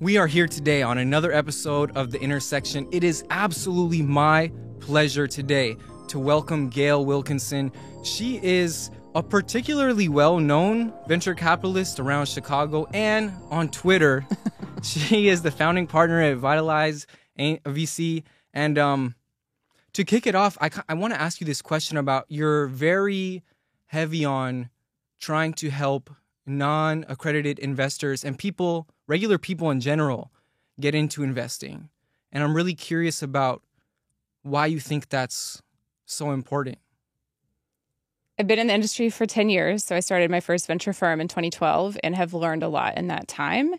We are here today on another episode of The Intersection. It is absolutely my pleasure today to welcome Gale Wilkinson. She is a particularly well known venture capitalist around Chicago and on Twitter. she is the founding partner at Vitalize VC. And um, to kick it off, I, I want to ask you this question about you're very heavy on trying to help non accredited investors and people, regular people in general, get into investing. And I'm really curious about why you think that's so important. I've been in the industry for 10 years. So I started my first venture firm in 2012 and have learned a lot in that time.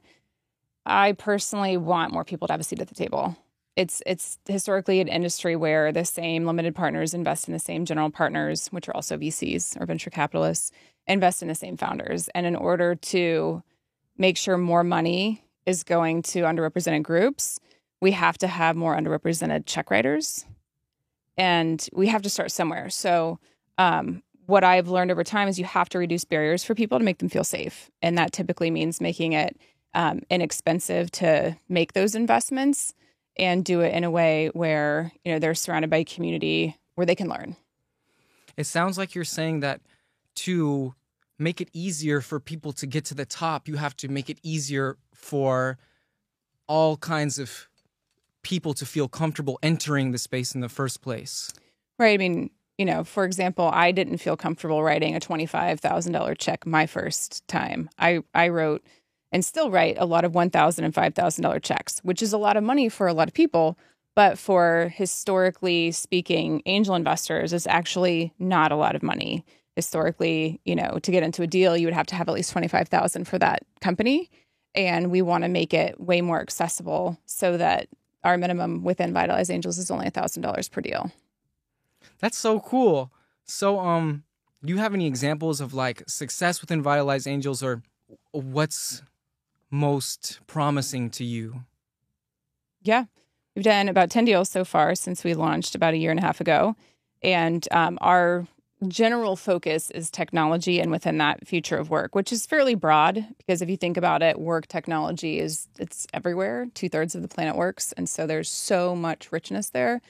I personally want more people to have a seat at the table. It's it's historically an industry where the same limited partners invest in the same general partners, which are also VCs or venture capitalists, invest in the same founders. And in order to make sure more money is going to underrepresented groups, we have to have more underrepresented check writers. And we have to start somewhere. So um, what I've learned over time is you have to reduce barriers for people to make them feel safe. And that typically means making it um, inexpensive to make those investments and do it in a way where, you know, they're surrounded by a community where they can learn. It sounds like you're saying that to make it easier for people to get to the top, you have to make it easier for all kinds of people to feel comfortable entering the space in the first place. Right. I mean, you know, for example, I didn't feel comfortable writing a $25,000 check my first time. I, I wrote and still write a lot of $1,000 and $5,000 checks, which is a lot of money for a lot of people. But for historically speaking, angel investors is actually not a lot of money. Historically, you know, to get into a deal, you would have to have at least 25,000 for that company. And we want to make it way more accessible so that our minimum within Vitalize Angels is only $1,000 per deal. That's so cool. So, um, do you have any examples of like success within Vitalize Angels or what's most promising to you? Yeah, we've done about 10 deals so far since we launched about a year and a half ago. And um, our general focus is technology and within that future of work which is fairly broad because if you think about it work technology is it's everywhere two-thirds of the planet works and so there's so much richness there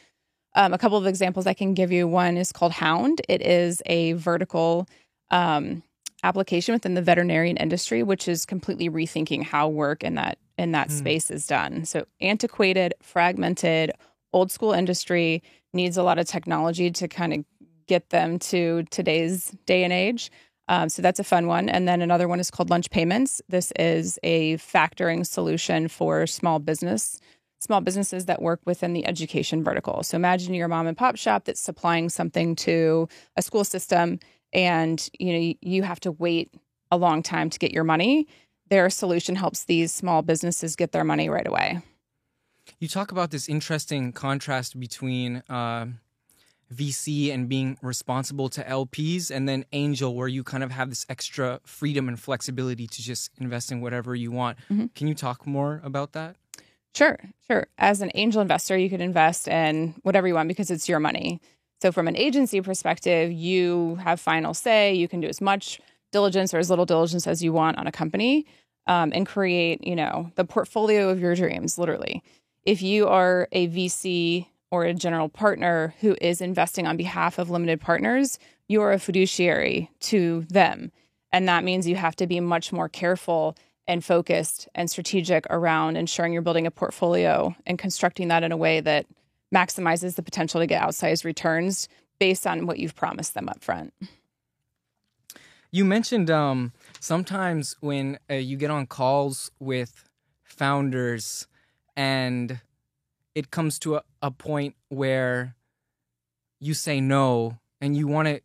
um, a couple of examples I can give you. One is called Hound. It is a vertical um, application within the veterinarian industry, which is completely rethinking how work in that in that mm. space is done. So antiquated, fragmented, old school industry needs a lot of technology to kind of get them to today's day and age. Um, so that's a fun one. And then another one is called Lunch Payments. This is a factoring solution for small business small businesses that work within the education vertical. So imagine your mom and pop shop that's supplying something to a school system and you know you have to wait a long time to get your money. Their solution helps these small businesses get their money right away. You talk about this interesting contrast between uh, VC and being responsible to LPs, and then Angel, where you kind of have this extra freedom and flexibility to just invest in whatever you want. Mm-hmm. Can you talk more about that? Sure, sure. As an angel investor, you could invest in whatever you want because it's your money. So, from an agency perspective, you have final say. You can do as much diligence or as little diligence as you want on a company um, and create, you know, the portfolio of your dreams, literally. If you are a VC or a general partner who is investing on behalf of limited partners, you are a fiduciary to them. And that means you have to be much more careful and focused and strategic around ensuring you're building a portfolio and constructing that in a way that maximizes the potential to get outsized returns based on what you've promised them up front. You mentioned um, sometimes when uh, you get on calls with founders and it comes to a, a point where you say no and you want to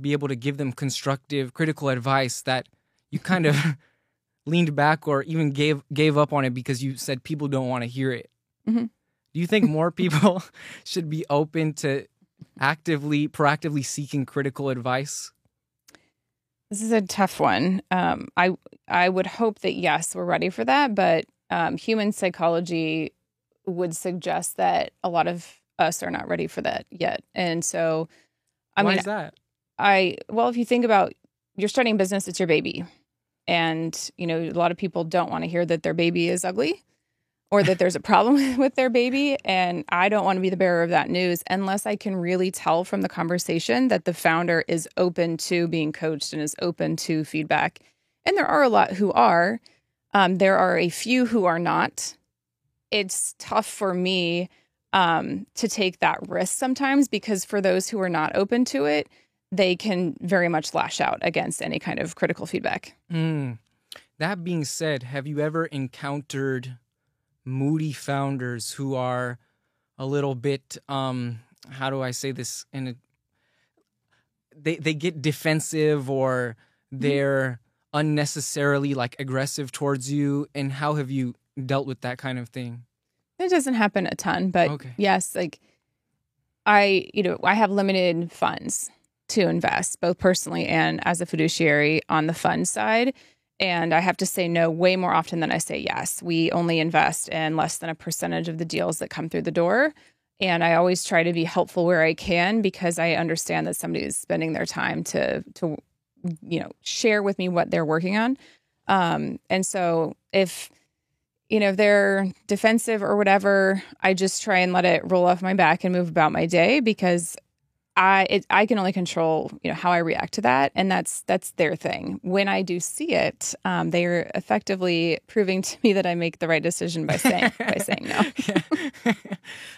be able to give them constructive, critical advice that you kind of leaned back or even gave gave up on it because you said people don't want to hear it. Mm-hmm. Do you think more people should be open to actively, proactively seeking critical advice? This is a tough one. Um, I I would hope that yes, we're ready for that, but um, human psychology would suggest that a lot of us are not ready for that yet. And so, I mean, Why mean, is that? I well, if you think about you're starting a business, it's your baby and you know a lot of people don't want to hear that their baby is ugly or that there's a problem with their baby. And I don't want to be the bearer of that news unless I can really tell from the conversation that the founder is open to being coached and is open to feedback. And there are a lot who are. Um, there are a few who are not. It's tough for me um, to take that risk sometimes because for those who are not open to it, they can very much lash out against any kind of critical feedback. Mm. That being said, have you ever encountered moody founders who are a little bit um how do I say this in a they they get defensive or mm-hmm. they're unnecessarily like aggressive towards you and how have you dealt with that kind of thing? It doesn't happen a ton, but okay. yes, like I, you know, I have limited funds to invest both personally and as a fiduciary on the fund side. And I have to say no way more often than I say yes. We only invest in less than a percentage of the deals that come through the door. And I always try to be helpful where I can because I understand that somebody is spending their time to to you know share with me what they're working on. Um, and so if you know if they're defensive or whatever, I just try and let it roll off my back and move about my day because I it, I can only control you know how I react to that, and that's that's their thing. When I do see it, um, they are effectively proving to me that I make the right decision by saying by saying no.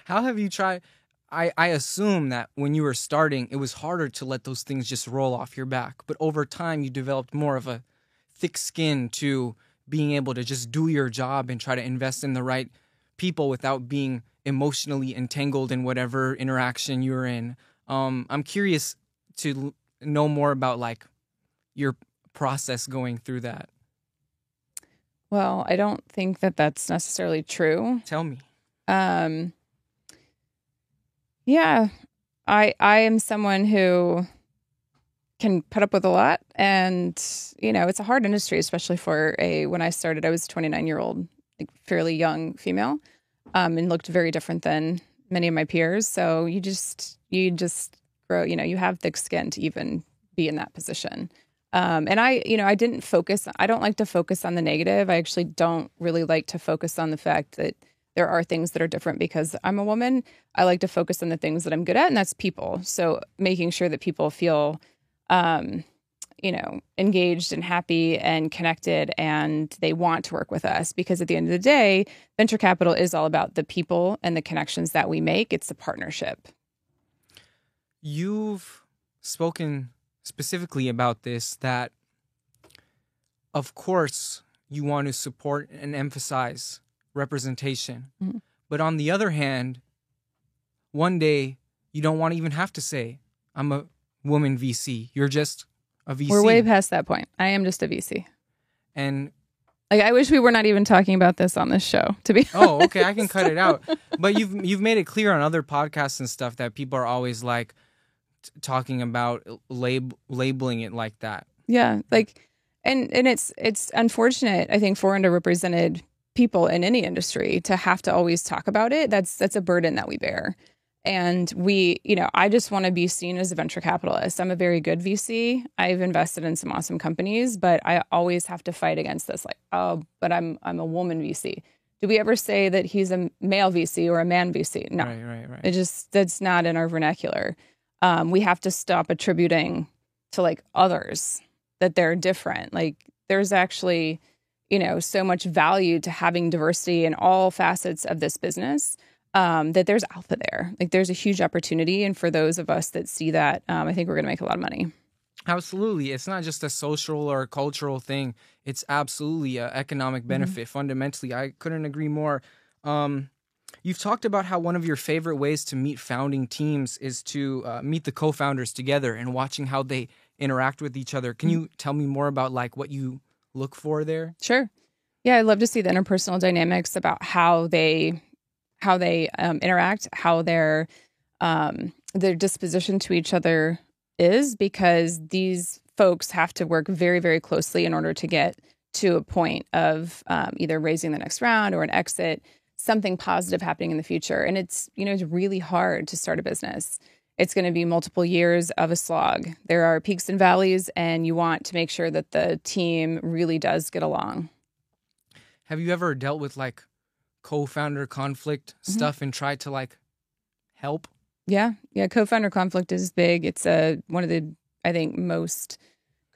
how have you tried? I, I assume that when you were starting, it was harder to let those things just roll off your back. But over time, you developed more of a thick skin to being able to just do your job and try to invest in the right people without being emotionally entangled in whatever interaction you're in. Um, I'm curious to know more about like your process going through that. Well, I don't think that that's necessarily true. Tell me. Um, yeah, I I am someone who can put up with a lot, and you know it's a hard industry, especially for a. When I started, I was a 29 year old, like, fairly young female, um, and looked very different than many of my peers. So you just you just grow, you know, you have thick skin to even be in that position. Um, and I, you know, I didn't focus. I don't like to focus on the negative. I actually don't really like to focus on the fact that there are things that are different because I'm a woman. I like to focus on the things that I'm good at, and that's people. So making sure that people feel um, you know, engaged and happy and connected and they want to work with us because at the end of the day, venture capital is all about the people and the connections that we make. It's a partnership. You've spoken specifically about this that of course you want to support and emphasize representation. Mm-hmm. But on the other hand, one day you don't want to even have to say I'm a woman VC. You're just a VC. We're way past that point. I am just a VC. And like I wish we were not even talking about this on this show. To be oh, okay, I can cut it out. But you've you've made it clear on other podcasts and stuff that people are always like t- talking about lab- labeling it like that. Yeah, like and and it's it's unfortunate. I think for underrepresented people in any industry to have to always talk about it. That's that's a burden that we bear. And we, you know, I just want to be seen as a venture capitalist. I'm a very good VC. I've invested in some awesome companies, but I always have to fight against this like, oh, but I'm I'm a woman VC. Do we ever say that he's a male VC or a man VC? No. Right, right, right. It just that's not in our vernacular. Um, we have to stop attributing to like others that they're different. Like there's actually, you know, so much value to having diversity in all facets of this business um, that there's alpha there. Like there's a huge opportunity. And for those of us that see that, um, I think we're going to make a lot of money. Absolutely. It's not just a social or cultural thing, it's absolutely an economic mm-hmm. benefit. Mm-hmm. Fundamentally, I couldn't agree more. Um, you've talked about how one of your favorite ways to meet founding teams is to uh, meet the co founders together and watching how they interact with each other. Can mm-hmm. you tell me more about like what you look for there? Sure. Yeah, I'd love to see the interpersonal dynamics about how they how they um, interact, how their um, their disposition to each other is, because these folks have to work very, very closely in order to get to a point of um, either raising the next round or an exit, something positive happening in the future. And it's you know it's really hard to start a business. It's going to be multiple years of a slog. There are peaks and valleys, and you want to make sure that the team really does get along. Have you ever dealt with like co-founder conflict mm-hmm. stuff and try to like help? Yeah, yeah. Co-founder conflict is big. It's a uh, one of the I think most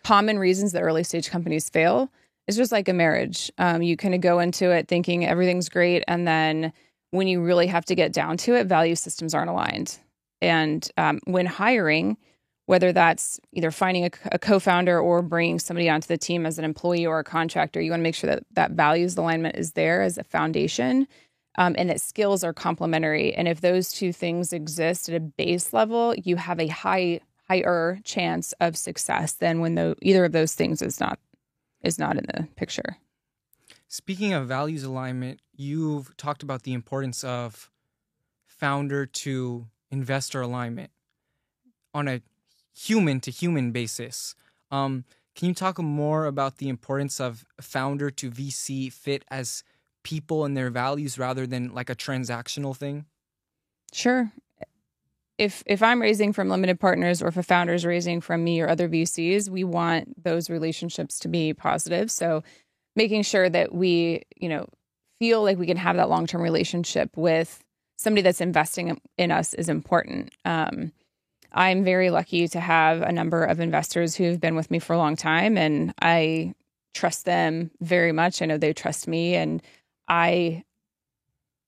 common reasons that early stage companies fail. It's just like a marriage. Um, you kind of go into it thinking everything's great, and then when you really have to get down to it, value systems aren't aligned. And um, when hiring, whether that's either finding a, a co-founder or bringing somebody onto the team as an employee or a contractor, you want to make sure that that values alignment is there as a foundation um, and that skills are complementary. And if those two things exist at a base level, you have a high higher chance of success than when the, either of those things is not is not in the picture. Speaking of values alignment, you've talked about the importance of founder to investor alignment on a human to human basis. Um, can you talk more about the importance of founder to VC fit as people and their values rather than like a transactional thing? Sure. If if I'm raising from limited partners or if a founder is raising from me or other VCs, we want those relationships to be positive. So making sure that we, you know, feel like we can have that long-term relationship with somebody that's investing in us is important. Um, I'm very lucky to have a number of investors who've been with me for a long time, and I trust them very much. I know they trust me, and I,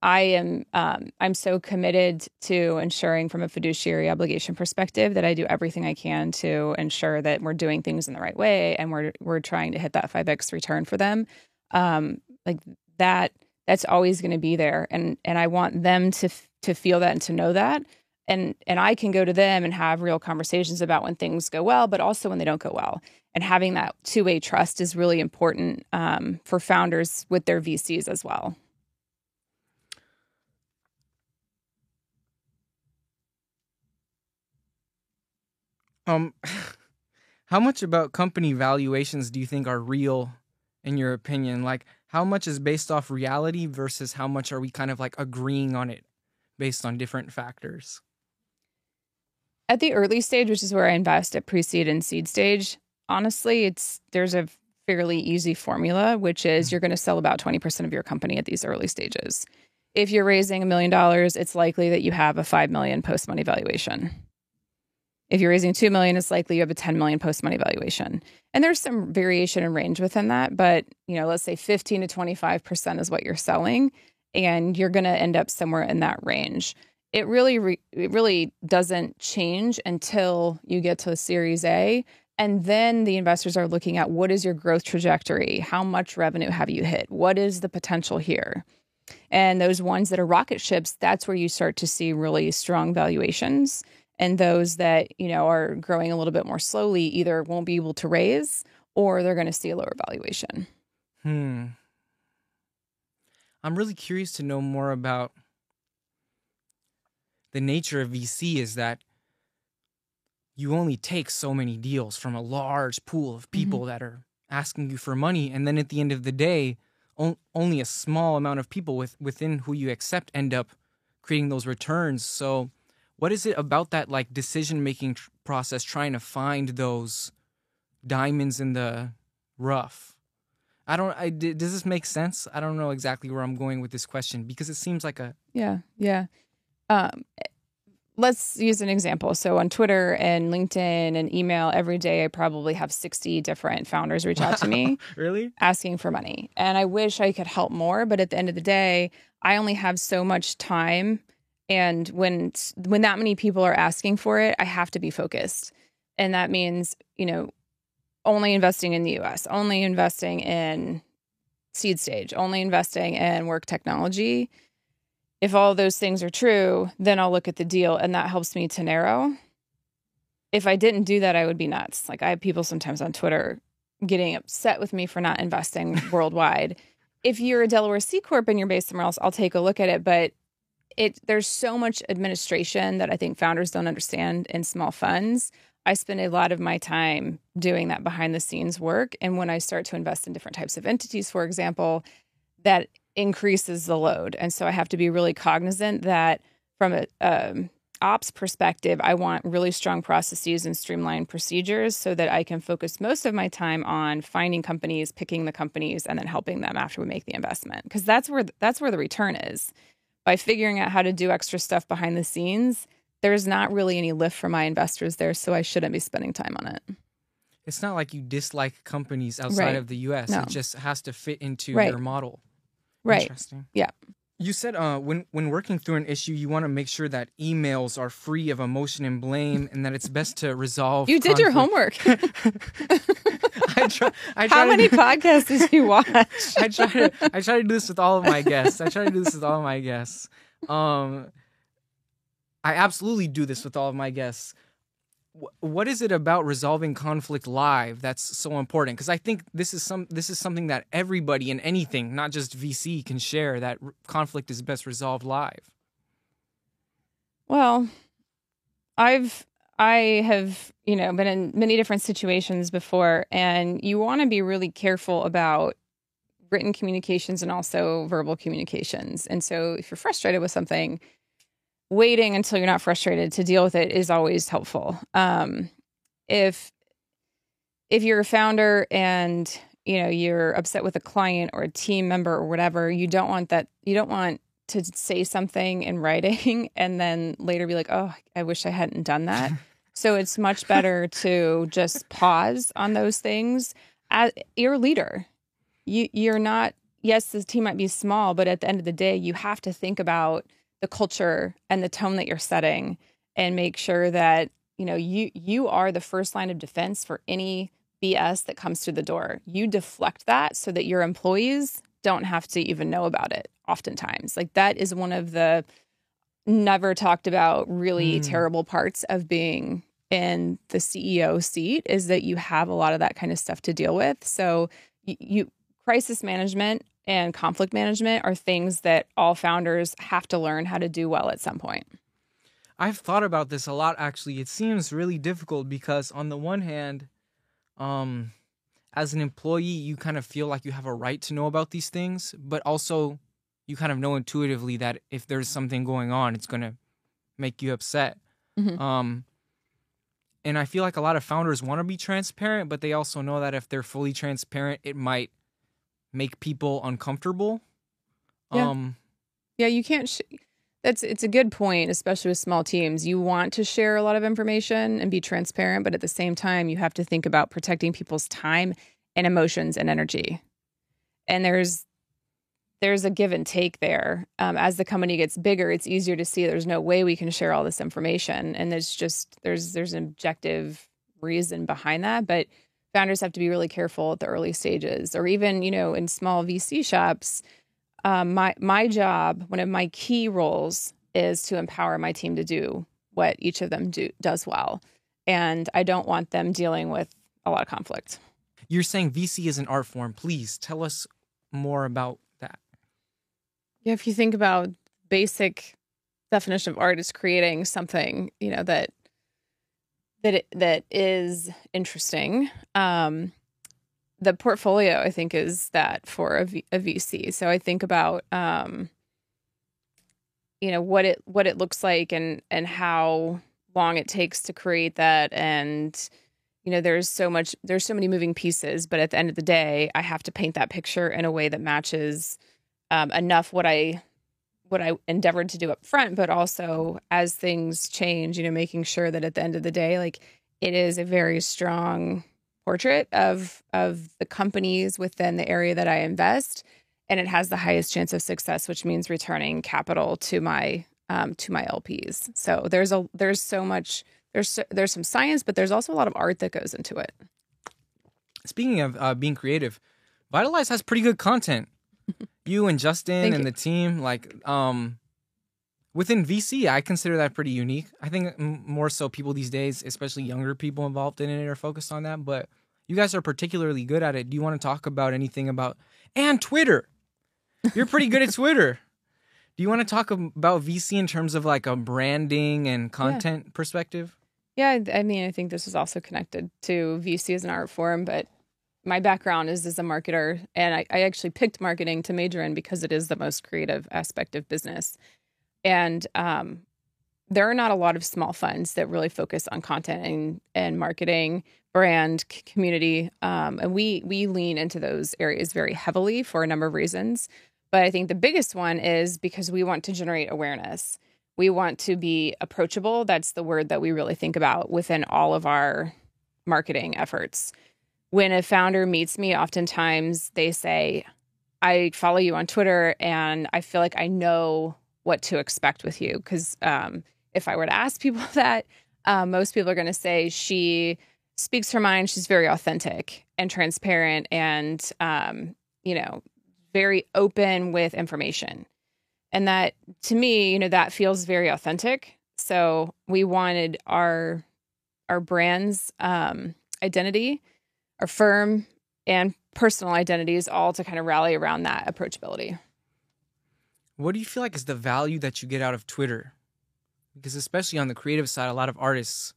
I am, um, I'm so committed to ensuring, from a fiduciary obligation perspective, that I do everything I can to ensure that we're doing things in the right way, and we're we're trying to hit that five x return for them. Um, like that, that's always going to be there, and and I want them to to feel that and to know that and and I can go to them and have real conversations about when things go well, but also when they don't go well. And having that two way trust is really important um, for founders with their VCs as well. Um, how much about company valuations do you think are real, in your opinion? Like, how much is based off reality versus how much are we kind of like agreeing on it based on different factors? At the early stage, which is where I invest at pre-seed and seed stage, honestly, it's there's a fairly easy formula, which is mm. you're going to sell about 20% of your company at these early stages. If you're raising a million dollars, it's likely that you have a 5 million post money valuation. If you're raising 2 million, it's likely you have a 10 million post money valuation. And there's some variation and range within that, but you know, let's say 15 to 25% is what you're selling and you're going to end up somewhere in that range it really re- it really doesn't change until you get to Series A. And then the investors are looking at what is your growth trajectory? How much revenue have you hit? What is the potential here? And those ones that are rocket ships, that's where you start to see really strong valuations. And those that, you know, are growing a little bit more slowly either won't be able to raise or they're going to see a lower valuation. Hmm. I'm really curious to know more about the nature of VC is that you only take so many deals from a large pool of people mm-hmm. that are asking you for money and then at the end of the day on, only a small amount of people with, within who you accept end up creating those returns. So what is it about that like decision making tr- process trying to find those diamonds in the rough? I don't I, does this make sense? I don't know exactly where i'm going with this question because it seems like a yeah yeah um, let's use an example. So on Twitter and LinkedIn and email every day, I probably have 60 different founders reach out to me. really? Asking for money. And I wish I could help more, but at the end of the day, I only have so much time. And when when that many people are asking for it, I have to be focused. And that means, you know, only investing in the US, only investing in seed stage, only investing in work technology if all those things are true, then I'll look at the deal and that helps me to narrow. If I didn't do that, I would be nuts. Like I have people sometimes on Twitter getting upset with me for not investing worldwide. If you're a Delaware C corp and you're based somewhere else, I'll take a look at it, but it there's so much administration that I think founders don't understand in small funds. I spend a lot of my time doing that behind the scenes work and when I start to invest in different types of entities, for example, that increases the load. And so I have to be really cognizant that from a, um, ops perspective, I want really strong processes and streamlined procedures so that I can focus most of my time on finding companies, picking the companies, and then helping them after we make the investment. Because that's where that's where the return is. By figuring out how to do extra stuff behind the scenes, there's not really any lift for my investors there, so I shouldn't be spending time on it. It's not like you dislike companies outside Right. of the U.S. No. It just has to fit into Right. your model. Right. Interesting. Yeah. You said uh, when when working through an issue, you want to make sure that emails are free of emotion and blame, and that it's best to resolve. You did your homework. I try. I try How many do- podcasts did you watch? I try to I try to do this with all of my guests. I try to do this with all of my guests. Um, I absolutely do this with all of my guests. Wh- What is it about resolving conflict live that's so important? Because I think this is some this is something that everybody in anything, not just VC, can share. That r- conflict is best resolved live. Well, I've I have, you know, been in many different situations before and you want to be really careful about written communications and also verbal communications. And so if you're frustrated with something, waiting until you're not frustrated to deal with it is always helpful. Um if if you're a founder and you know you're upset with a client or a team member or whatever, you don't want that you don't want to say something in writing and then later be like, oh, I wish I hadn't done that. so it's much better to just pause on those things. As you're leader, you you're not. Yes, the team might be small, but at the end of the day, you have to think about the culture and the tone that you're setting, and make sure that you know you you are the first line of defense for any BS that comes through the door. You deflect that so that your employees don't have to even know about it oftentimes. Like that is one of the never talked about really Mm. terrible parts of being in the CEO seat is that you have a lot of that kind of stuff to deal with. So you, you crisis management and conflict management are things that all founders have to learn how to do well at some point. I've thought about this a lot actually. It seems really difficult because on the one hand, um as an employee, you kind of feel like you have a right to know about these things, but also you kind of know intuitively that if there's something going on, it's going to make you upset. Mhm. Um and I feel like a lot of founders want to be transparent, but they also know that if they're fully transparent, it might make people uncomfortable. Yeah. Um Yeah, you can't. Sh- that's it's a good point, especially with small teams. You want to share a lot of information and be transparent, but at the same time, you have to think about protecting people's time and emotions and energy. And there's there's a give and take there. Um, as the company gets bigger, it's easier to see there's no way we can share all this information, and there's just there's there's an objective reason behind that, but founders have to be really careful at the early stages or even you know in small vc shops um, my my job, one of my key roles, is to empower my team to do what each of them do does well, and I don't want them dealing with a lot of conflict. you're saying VC is an art form. Please tell us more about that. Yeah, if you think about basic definition of art is creating something you know that that it, that is interesting. Um, the portfolio, I think, is that for a, v, a VC. So I think about um, you know what it what it looks like and and how long it takes to create that and you know there's so much there's so many moving pieces but at the end of the day i have to paint that picture in a way that matches um, enough what i what i endeavored to do up front but also as things change you know making sure that at the end of the day like it is a very strong portrait of of the companies within the area that i invest and it has the highest chance of success which means returning capital to my um, to my lps so there's a there's so much there's there's some science but there's also a lot of art that goes into it Speaking of uh, being creative, Vitalize has pretty good content. You and Justin Thank and you. the team, like, um, within VC, I consider that pretty unique. I think more so people these days, especially younger people involved in it, are focused on that. But you guys are particularly good at it. Do you want to talk about anything about and Twitter? You're pretty good at Twitter. Do you want to talk about VC in terms of like a branding and content perspective? Yeah, I mean, I think this is also connected to VC as an art form, but my background is as a marketer, and I, I actually picked marketing to major in because it is the most creative aspect of business. And um, there are not a lot of small funds that really focus on content and, and marketing, brand, c- community, um, and we we lean into those areas very heavily for a number of reasons. But I think the biggest one is because we want to generate awareness. We want to be approachable. That's the word that we really think about within all of our marketing efforts. When a founder meets me, oftentimes they say, I follow you on Twitter and I feel like I know what to expect with you. Because um, if I were to ask people that, uh, most people are going to say she speaks her mind. She's very authentic and transparent and, um, you know, very open with information. And that to me, you know, that feels very authentic. So we wanted our our brand's um, identity, our firm and personal identities all to kind of rally around that approachability. What do you feel like is the value that you get out of Twitter? Because especially on the creative side, a lot of artists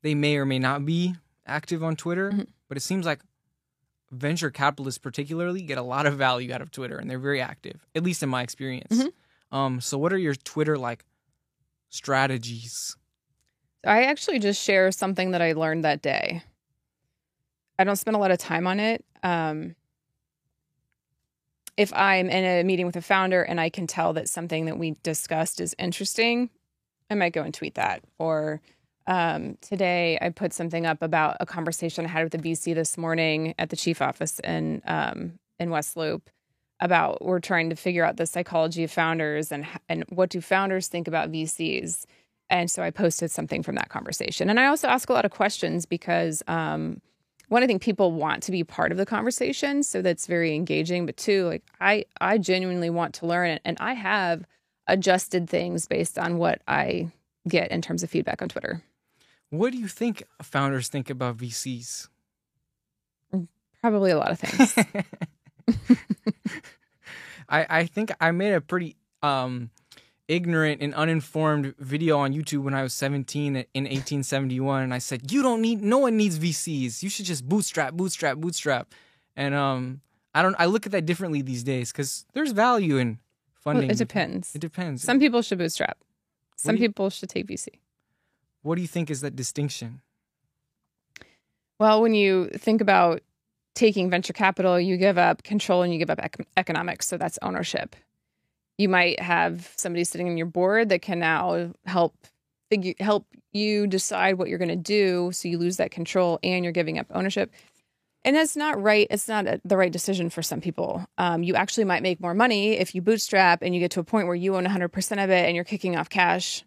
they may or may not be active on Twitter, Mhm. but it seems like venture capitalists particularly get a lot of value out of Twitter and they're very active, at least in my experience. Mhm. Um, so what are your Twitter like strategies? I actually just share something that I learned that day. I don't spend a lot of time on it. Um, if I'm in a meeting with a founder and I can tell that something that we discussed is interesting, I might go and tweet that. Or um, today I put something up about a conversation I had with the VC this morning at the chief office in um, in West Loop about we're trying to figure out the psychology of founders and and what do founders think about VCs. And so I posted something from that conversation. And I also ask a lot of questions because um, one, I think people want to be part of the conversation, so that's very engaging. But two, like I, I genuinely want to learn it, and I have adjusted things based on what I get in terms of feedback on Twitter. What do you think founders think about VCs? Probably a lot of things. I, I think I made a pretty um, ignorant and uninformed video on YouTube when I was 17 in 1871, and I said, "You don't need, no one needs VCs. You should just bootstrap, bootstrap, bootstrap." And um, I don't, I look at that differently these days because there's value in Well, funding. it depends. It depends. Some people should bootstrap. Some you- people should take VC. what do you think is that distinction? Well, when you think about taking venture capital, you give up control and you give up ec- economics. So that's ownership. You might have somebody sitting on your board that can now help figure help you decide what you're going to do. So you lose that control and you're giving up ownership. And that's not right. It's not a, the right decision for some people. Um, you actually might make more money if you bootstrap and you get to a point where you own 100% of it and you're kicking off cash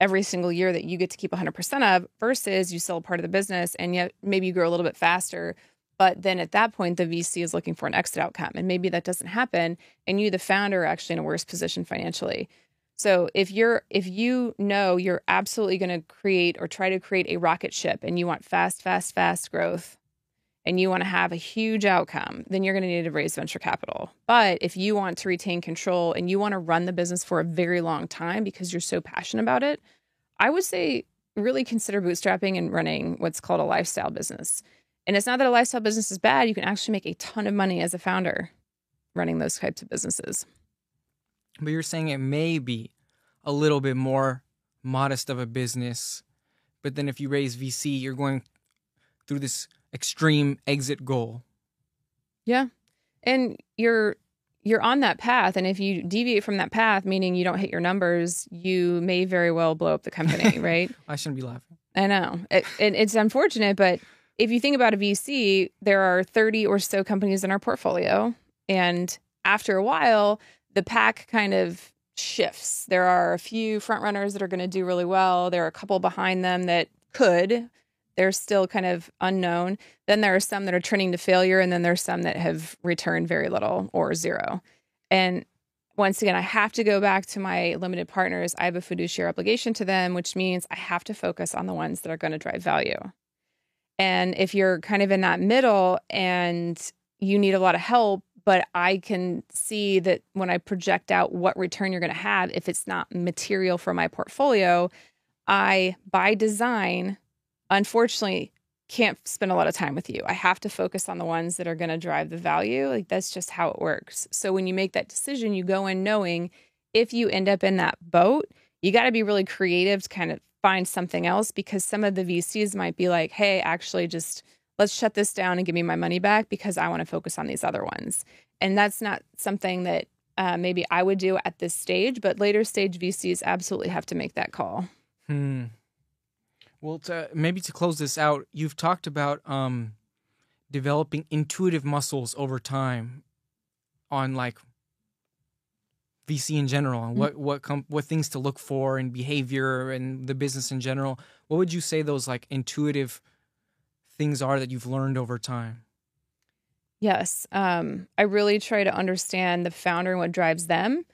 every single year that you get to keep 100% of versus you sell part of the business and yet maybe you grow a little bit faster but then at that point the vc is looking for an exit outcome and maybe that doesn't happen and you the founder are actually in a worse position financially so if you're if you know you're absolutely going to create or try to create a rocket ship and you want fast fast fast growth and you want to have a huge outcome, then you're going to need to raise venture capital. But if you want to retain control and you want to run the business for a very long time because you're so passionate about it, I would say really consider bootstrapping and running what's called a lifestyle business. And it's not that a lifestyle business is bad, you can actually make a ton of money as a founder running those types of businesses. But you're saying it may be a little bit more modest of a business, but then if you raise VC, you're going through this extreme exit goal. Yeah. And you're you're on that path and if you deviate from that path meaning you don't hit your numbers, you may very well blow up the company, right? I shouldn't be laughing. I know. It, it, it's unfortunate, but if you think about a VC, there are 30 or so companies in our portfolio. And after a while, the pack kind of shifts. There are a few front runners that are going to do really well. There are a couple behind them that could. They're still kind of unknown. Then there are some that are trending to failure, and then there's some that have returned very little or zero. And once again, I have to go back to my limited partners. I have a fiduciary obligation to them, which means I have to focus on the ones that are going to drive value. And if you're kind of in that middle and you need a lot of help, but I can see that when I project out what return you're going to have, if it's not material for my portfolio, I, by design, unfortunately, can't spend a lot of time with you. I have to focus on the ones that are going to drive the value. Like that's just how it works. So when you make that decision, you go in knowing if you end up in that boat, you got to be really creative to kind of find something else because some of the VCs might be like, hey, actually, just let's shut this down and give me my money back because I want to focus on these other ones. And that's not something that uh, maybe I would do at this stage, but later stage VCs absolutely have to make that call. Hmm. Well, to, maybe to close this out, you've talked about um, developing intuitive muscles over time on like VC in general and mm-hmm. what what com- what things to look for and behavior and the business in general. What would you say those like intuitive things are that you've learned over time? Yes, um, I really try to understand the founder and what drives them.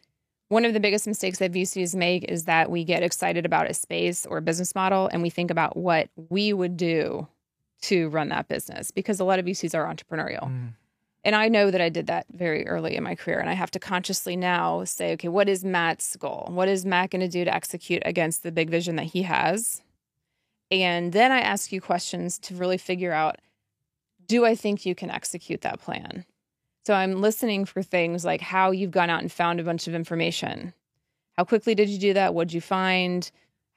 One of the biggest mistakes that VCs make is that we get excited about a space or a business model and we think about what we would do to run that business because a lot of VCs are entrepreneurial. Mm. And I know that I did that very early in my career. And I have to consciously now say, okay, what is Matt's goal? What is Matt going to do to execute against the big vision that he has? And then I ask you questions to really figure out do I think you can execute that plan? So I'm listening for things like how you've gone out and found a bunch of information. How quickly did you do that? What'd you find?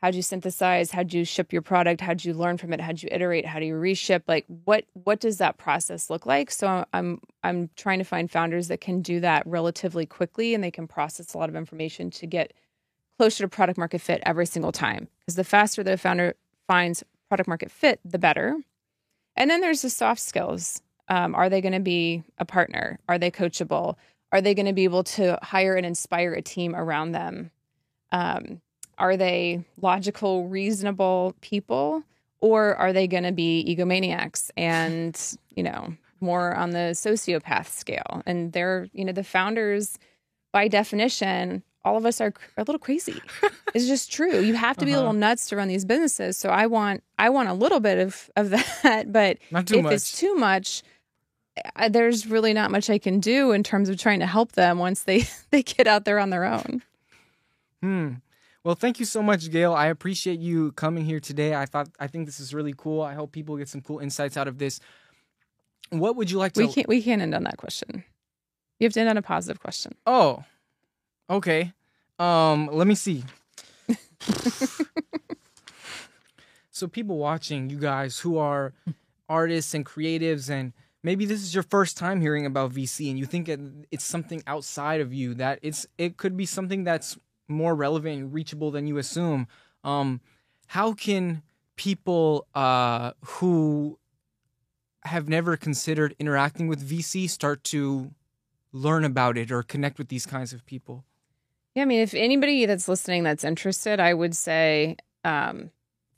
How'd you synthesize? How'd you ship your product? How'd you learn from it? How'd you iterate? How do you reship? Like what what does that process look like? So I'm I'm trying to find founders that can do that relatively quickly and they can process a lot of information to get closer to product market fit every single time. Because the faster the founder finds product market fit, the better. And then there's the soft skills. Um, are they going to be a partner? Are they coachable? Are they going to be able to hire and inspire a team around them? Um, are they logical, reasonable people? Or are they going to be egomaniacs and, you know, more on the sociopath scale? And they're, you know, the founders, by definition, all of us are a little crazy. it's just true. You have to be uh-huh. a little nuts to run these businesses. So I want I want a little bit of of that, but if much. it's too much, there's really not much I can do in terms of trying to help them once they they get out there on their own. Hmm. Well, thank you so much, Gale. I appreciate you coming here today. I thought I think this is really cool. I hope people get some cool insights out of this. What would you like to? We can't. We can't end on that question. You have to end on a positive question. Oh, Okay. Um, let me see. so people watching, you guys who are artists and creatives and maybe this is your first time hearing about VC and you think it's something outside of you that it's it could be something that's more relevant and reachable than you assume. Um, how can people uh, who have never considered interacting with VC start to learn about it or connect with these kinds of people? Yeah, I mean, if anybody that's listening that's interested, I would say um,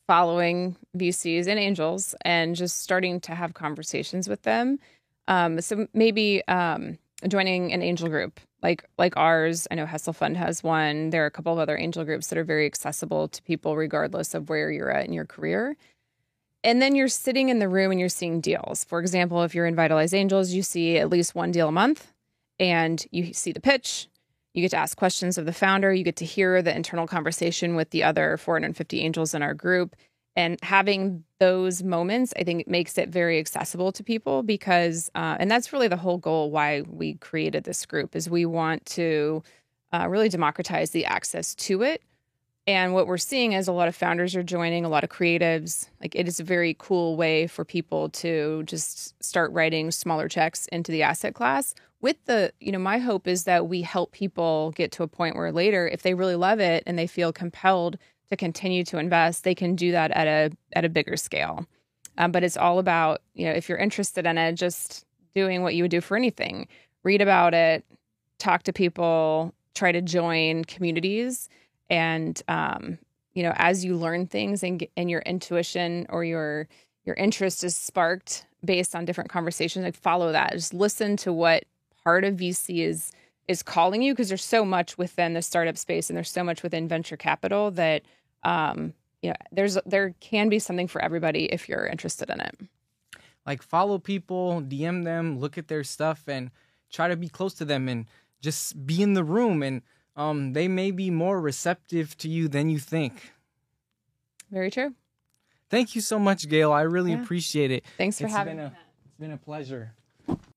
following VCs and angels and just starting to have conversations with them. Um, so maybe um, joining an angel group like like ours. I know Hustle Fund has one. There are a couple of other angel groups that are very accessible to people regardless of where you're at in your career. And then you're sitting in the room and you're seeing deals. For example, if you're in Vitalize Angels, you see at least one deal a month and you see the pitch, you get to ask questions of the founder. You get to hear the internal conversation with the other 450 angels in our group. And having those moments, I think, makes it very accessible to people because, uh, and that's really the whole goal why we created this group is we want to uh, really democratize the access to it. And what we're seeing is a lot of founders are joining, a lot of creatives. Like it is a very cool way for people to just start writing smaller checks into the asset class with the you know my hope is that we help people get to a point where later if they really love it and they feel compelled to continue to invest they can do that at a at a bigger scale. Um, but it's all about you know if you're interested in it just doing what you would do for anything. Read about it talk to people try to join communities and um, you know as you learn things and, and your intuition or your your interest is sparked based on different conversations like follow that just listen to what part of VC is is calling you because there's so much within the startup space and there's so much within venture capital that um, you know there's there can be something for everybody if you're interested in it. Like follow people, DM them, look at their stuff, and try to be close to them and just be in the room and um, they may be more receptive to you than you think. Very true. Thank you so much, Gale. I really yeah. appreciate it. Thanks for it's having me. It's been a pleasure.